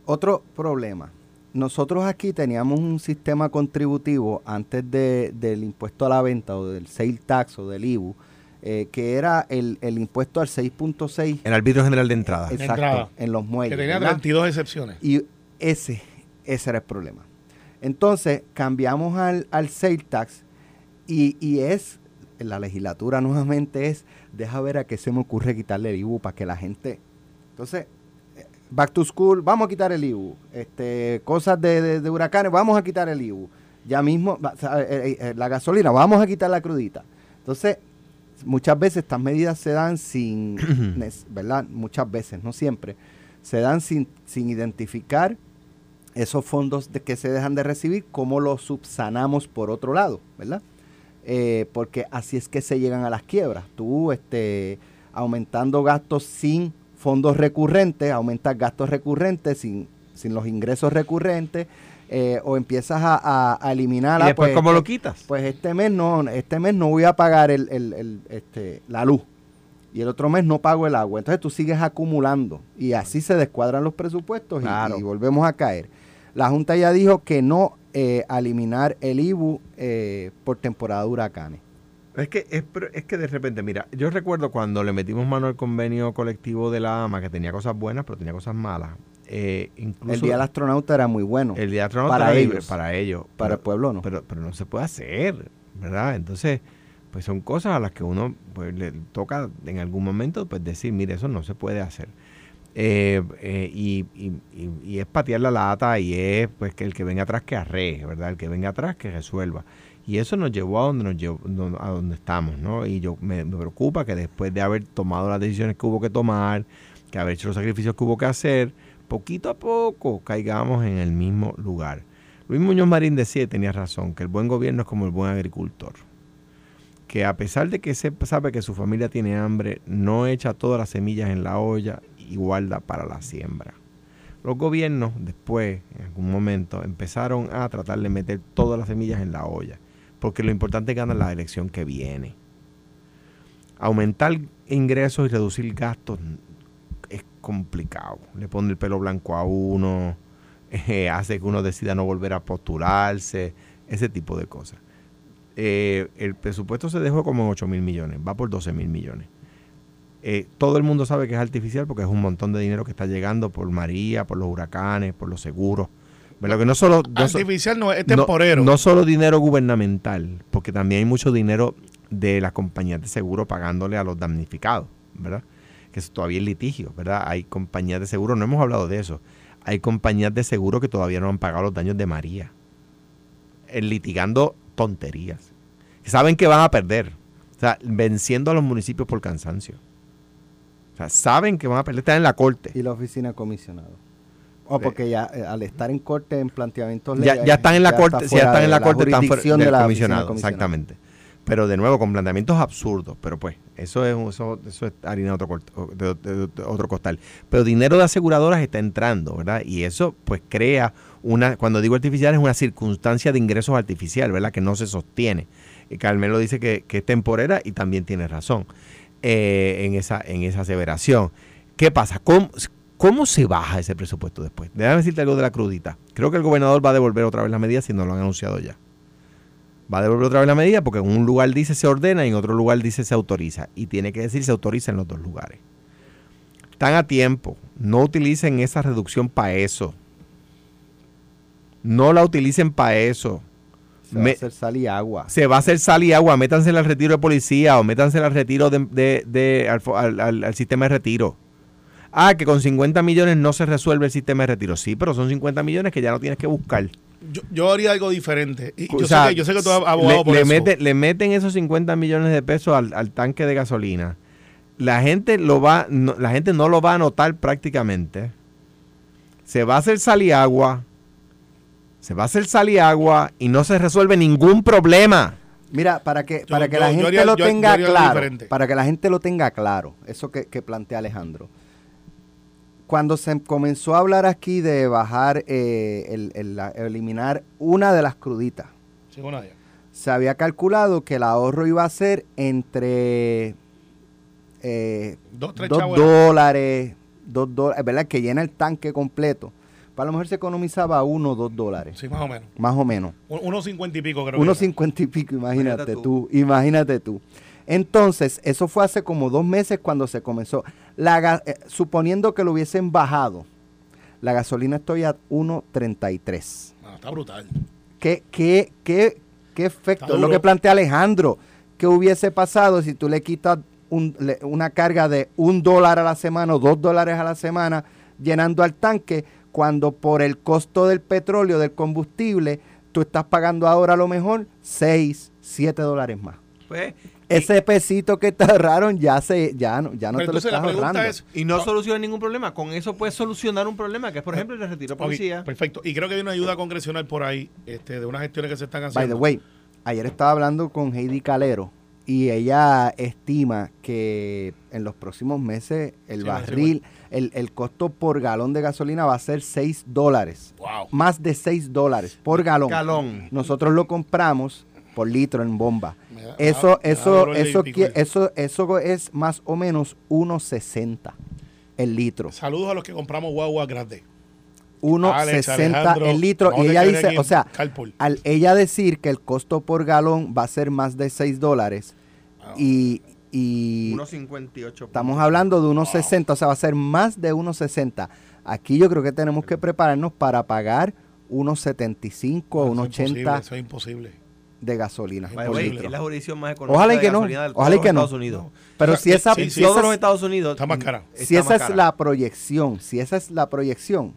otro problema. Nosotros aquí teníamos un sistema contributivo antes de, del impuesto a la venta o del sale tax o del IBU, eh, que era el, impuesto al 6.6. El arbitrio general de entrada. Exacto, en los muelles. Que tenía 32 excepciones. Y ese, ese era el problema. Entonces, cambiamos al, al sale tax y, y es, la legislatura nuevamente es, deja ver a qué se me ocurre quitarle el IBU para que la gente... Entonces, back to school, vamos a quitar el IBU. Este, cosas de, de, huracanes, vamos a quitar el IBU. Ya mismo, eh, eh, la gasolina, vamos a quitar la crudita. Entonces, muchas veces estas medidas se dan sin, ¿verdad? Muchas veces, no siempre, se dan sin, sin identificar esos fondos de que se dejan de recibir, cómo los subsanamos por otro lado, ¿verdad? Eh, porque así es que se llegan a las quiebras. Tú, este, aumentando gastos sin fondos recurrentes, aumentas gastos recurrentes sin, sin los ingresos recurrentes, eh, o empiezas a, a, eliminar ¿Y después pues, cómo lo quitas? Pues este mes no, este mes no voy a pagar el, el, este, la luz y el otro mes no pago el agua. Entonces tú sigues acumulando y así se descuadran los presupuestos y, volvemos a caer. La Junta ya dijo que no eh, eliminar el IBU eh, por temporada de huracanes. Es que, es, es, que de repente, mira, yo recuerdo cuando le metimos mano al convenio colectivo de la AMA, que tenía cosas buenas, pero tenía cosas malas. Eh, el Día del Astronauta era muy bueno. El Día del Astronauta para ellos, para ellos. Para el pueblo no. Pero, pero no se puede hacer, ¿verdad? Entonces, pues son cosas a las que uno pues, le toca en algún momento pues decir, mire, eso no se puede hacer. Eh, eh, y, y, es patear la lata y es pues que el que venga atrás que arre, ¿verdad? El que venga atrás que resuelva. Y eso nos llevó a donde nos llevó, a donde estamos, ¿no? Y yo me, me preocupa que después de haber tomado las decisiones que hubo que tomar, que haber hecho los sacrificios que hubo que hacer, poquito a poco caigamos en el mismo lugar. Luis Muñoz Marín decía, tenía razón, que el buen gobierno es como el buen agricultor. que a pesar de que se sabe que su familia tiene hambre, no echa todas las semillas en la olla y guarda para la siembra. Los gobiernos después, en algún momento, empezaron a tratar de meter todas las semillas en la olla, porque lo importante es ganar la elección que viene. Aumentar ingresos y reducir gastos complicado. Le pone el pelo blanco a uno, eh, hace que uno decida no volver a postularse, ese tipo de cosas. Eh, el presupuesto se dejó como en 8 mil millones, va por 12 mil millones. Eh, todo el mundo sabe que es artificial porque es un montón de dinero que está llegando por María, por los huracanes, por los seguros. Pero que no solo artificial no es temporero. No, solo dinero gubernamental, porque también hay mucho dinero de las compañías de seguro pagándole a los damnificados, ¿verdad? Que todavía es litigio, ¿verdad? Hay compañías de seguro, no hemos hablado de eso. Hay compañías de seguro que todavía no han pagado los daños de María. El litigando tonterías. Saben que van a perder. O sea, venciendo a los municipios por cansancio. O sea, saben que van a perder, están en la corte. Y la oficina comisionado. O porque ya eh, al estar en corte en planteamientos ya, ya están en la corte, si ya están en la, corte, están fuera del comisionado, exactamente. Pero de nuevo, con planteamientos absurdos. Pero pues, eso es, eso, eso es harina de otro, costal. Pero dinero de aseguradoras está entrando, ¿verdad? Y eso pues crea una, cuando digo artificial, es una circunstancia de ingresos artificial, ¿verdad? Que no se sostiene. Y Carmelo dice que, es temporera y también tiene razón. Eh, en, esa, en esa aseveración. ¿Qué pasa? ¿Cómo, ¿Cómo se baja ese presupuesto después? Déjame decirte algo de la crudita. Creo que el gobernador va a devolver otra vez la medida si no lo han anunciado ya. Va a devolver otra vez la medida porque en un lugar dice se ordena y en otro lugar dice se autoriza. Y tiene que decir se autoriza en los dos lugares. Están a tiempo. No utilicen esa reducción para eso. No la utilicen para eso. Se va a hacer sal y agua. Se va a hacer sal y agua. Métanse al retiro de policía o métanse al retiro de, al, sistema de retiro. Ah, que con 50 millones no se resuelve el sistema de retiro. Sí, pero son 50 millones que ya no tienes que buscar. Yo, haría algo diferente. yo, sé que, yo, sé que, tú has abogado por eso. le meten esos 50 millones de pesos al, tanque de gasolina. La gente, lo va, la gente no lo va a notar prácticamente. Se va a hacer sal y agua se va a hacer sal y agua y no se resuelve ningún problema. Mira, para que, para que la gente lo tenga claro, para que la gente lo tenga claro, eso que, plantea Alejandro. Cuando se comenzó a hablar aquí de bajar, eh, el, eliminar una de las cruditas, se había calculado que el ahorro iba a ser entre eh, dos, dólares, dos dólares, ¿verdad? Que llena el tanque completo para lo mejor se economizaba uno o dos dólares. Sí, más o menos. Más o menos. Unos cincuenta y pico, creo. Unos cincuenta y pico, imagínate, tú. Imagínate tú. Entonces, eso fue hace como dos meses cuando se comenzó. La, eh, suponiendo que lo hubiesen bajado, la gasolina estoy a 1.33. Ah, está brutal. ¿Qué, qué, qué, qué efecto? Es lo que plantea Alejandro. ¿Qué hubiese pasado si tú le quitas una carga de un dólar a la semana o dos dólares a la semana llenando al tanque? cuando por el costo del petróleo, del combustible, tú estás pagando ahora a lo mejor 6, 7 dólares más. Pues, ese pesito que te ahorraron ya se ya no ya no te lo estás ahorrando. y no, soluciona ningún problema con eso puedes solucionar un problema que es por eh, ejemplo el retiro de policía perfecto y creo que hay una ayuda congresional por ahí este, de unas gestiones que se están haciendo by the way ayer estaba hablando con Heidi Calero y ella estima que en los próximos meses el barril, el, el, costo por galón de gasolina va a ser 6 dólares. Más de 6 dólares por galón. galón. Nosotros lo compramos por litro en bomba. eso, eso, eso, eso, eso es más o menos 1.60 el litro. Saludos a los que compramos guagua grande. 1.60 el litro. y ella dice, o sea, al ella decir que el costo por galón va a ser más de 6 dólares ah. y, y 1.58. Estamos hablando de 1.60, o sea, va a ser más de 1.60. Aquí yo creo que tenemos que prepararnos para pagar 1.75 o 1.80. Eso es imposible. De gasolina. es la jurisdicción más económica ojalá y que no. Ojalá y que no. Estados Unidos. Pero si esa, si todos los Estados Unidos está más cara. Si esa es la proyección, si esa es la proyección,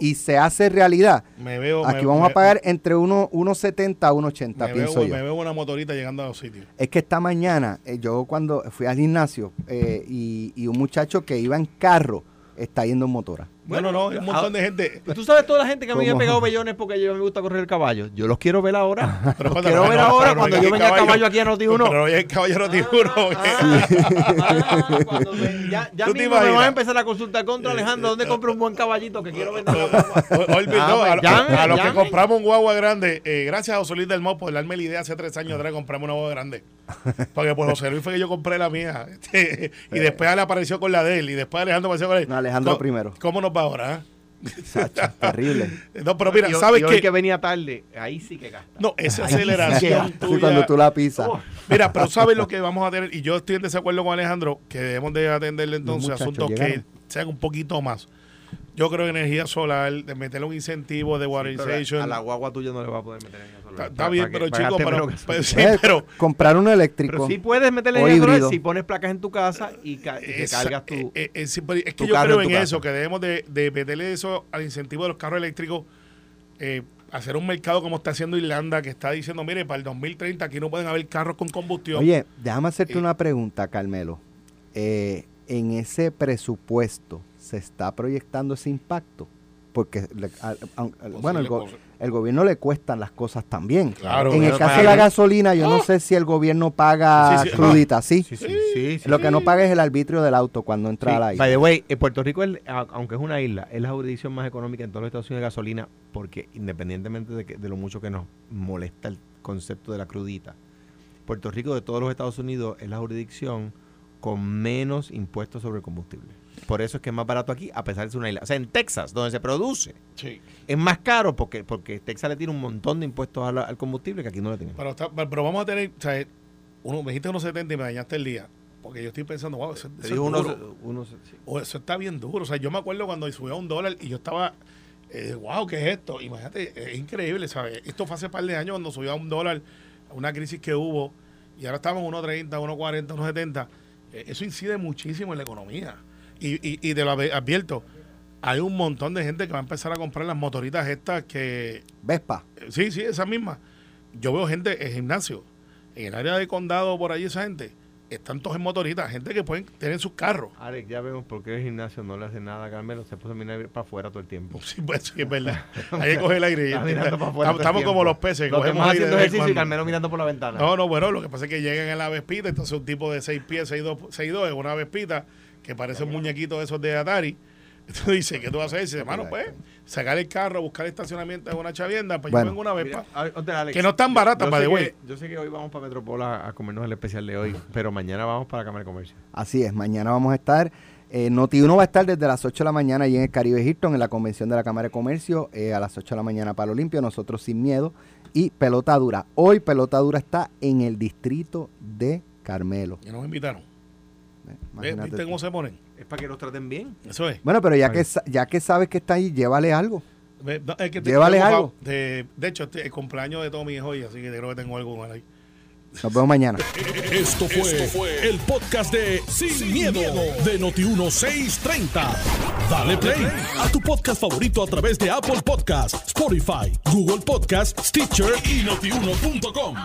y se hace realidad, me veo, aquí vamos a pagar entre 1.70 a 1.80, pienso yo. Me veo una motorita llegando a los sitios. Es que esta mañana, eh, yo cuando fui al gimnasio eh, y, un muchacho que iba en carro está yendo en motora. No, no, no, hay un montón de gente. Tú sabes toda la gente que a mí me ha pegado bellones porque yo me gusta correr el caballo. Yo los quiero ver ahora. Pero los cuando- quiero ver no, ahora no cuando yo venga a caballo. caballo aquí a Noti 1. Pero hoy el caballero tiene uno. Ah, cuando me- ya ya ¿Tú te mismo me van imaginas? a empezar a consultar contra Alejandro. ¿Dónde compro un buen caballito que quiero vender? Olvidó, Ah, pues, a, los que compramos un guagua grande, eh, gracias a José Luis del Mo por darme la idea hace tres años atrás de comprarme una guagua grande. Porque por José Luis fue que yo compré la mía. Este, y después él apareció con la de él. Y después Alejandro apareció con él. No, Alejandro ¿Cómo- primero. ¿Cómo nos va ahora? ah? Sacho, terrible. No, pero mira, ¿sabes y hoy qué? que venía tarde, ahí sí que gasta. No, esa aceleración sí, tuya. cuando tú la pisas. Oh. Mira, pero ¿sabes lo que vamos a tener? Y yo estoy en desacuerdo con Alejandro, que debemos de atenderle entonces asuntos que sean un poquito más. Yo creo que energía solar, de meterle un incentivo de waterization. a la guagua tuya no le va a poder meter en gasolina. Está, bien, pero que- chico, para pero, sí, pero comprar uno eléctrico. Pero sí puedes meterle O en híbrido. si pones placas en tu casa y, ca- y que esa- cargas tu... eh, eh, eh, sí, es que tu yo creo en eso, que debemos de, de meterle eso al incentivo de los carros eléctricos, eh, hacer un mercado como está haciendo Irlanda, que está diciendo, mire, para el 2030 aquí no pueden haber carros con combustión. Oye, déjame hacerte Eh, una pregunta, Carmelo. Eh, en ese presupuesto, ¿se está proyectando ese impacto? Porque, le- al- aun- al- bueno, el, go- cosa. el gobierno le cuestan las cosas también. Claro, en el caso de la gasolina, yo no sé si el gobierno paga Sí, sí, crudita, ¿sí? Sí, sí, sí, sí. Lo que no paga es el arbitrio del auto cuando entra Sí, a la By isla. the way, en Puerto Rico, es- aunque es una isla, es la jurisdicción más económica en todos los Estados Unidos de gasolina, porque independientemente de, que- de lo mucho que nos molesta el concepto de la crudita, Puerto Rico de todos los Estados Unidos es la jurisdicción con menos impuestos sobre el combustible. Por eso es que es más barato aquí, a pesar de ser una isla. O sea, en Texas, donde se produce, Sí. es más caro porque, porque Texas le tiene un montón de impuestos a la- al combustible que aquí no le tienen. Pero, está- pero vamos a tener, o sea, uno, me dijiste unos 70 y me dañaste el día. Porque yo estoy pensando, wow, eso, es duro. unos- sí. O eso está bien duro. O sea, yo me acuerdo cuando subió a un dólar y yo estaba, eh, wow, ¿qué es esto? Imagínate, es increíble, ¿sabes? Esto fue hace par de años cuando subió a un dólar, una crisis que hubo, y ahora estamos en 1.30, 1.40, 1.70. Eh, eso incide muchísimo en la economía. Y, y, y te lo adv- advierto, hay un montón de gente que va a empezar a comprar las motoritas estas que, Vespa. eh, Sí, sí, esa misma. Yo veo gente en gimnasio, en el área de condado, por ahí esa gente, están todos en motoritas, gente que pueden tener sus carros. Alex, ya vemos por qué el gimnasio no le hace nada a Carmelo. Se puso a mirar para afuera todo el tiempo. Sí, pues sí, es verdad. Hay que coger el aire. Está estamos el como los peces. Los cogemos aire haciendo ejercicio y. Carmelo mirando por la ventana. No, no, bueno, lo que pasa es que llegan en la vespita, entonces un tipo de 6 pies, 6'2", 6'2", es una vespita que parece un muñequito de esos de Atari. Entonces dice, ¿qué tú vas a hacer? Dice, hermano, pues, sacar el carro, buscar estacionamiento en una chavienda, pues Bueno. yo vengo una Mira, vespa. a ver, Alex, Que no están baratas, the way. que- Yo sé que hoy vamos para Metropol a, comernos el especial de hoy, pero mañana vamos para Cámara de Comercio. Así es, mañana vamos a estar. Eh, Noti1 va a estar desde las 8 de la mañana allí en el Caribe Hilton, en la convención de la Cámara de Comercio, eh, a las 8 de la mañana para Olimpio, nosotros sin miedo. Y Pelota Dura. Hoy Pelota Dura está en el distrito de Carmelo. Y nos invitaron. Eh, ¿Viste cómo se ponen? Es para que los traten bien. Eso es. Bueno, pero ya que, ya que sabes que está ahí, llévale algo. No, es que Llévale algo. De, de hecho, este- el cumpleaños de mi hijo hoy, así que creo que tengo algo con él ahí. Nos vemos mañana. Esto fue, el podcast de Sin, miedo, de Noti1630. Dale play a tu podcast favorito a través de Apple Podcasts, Spotify, Google Podcasts, Stitcher y notiuno.com.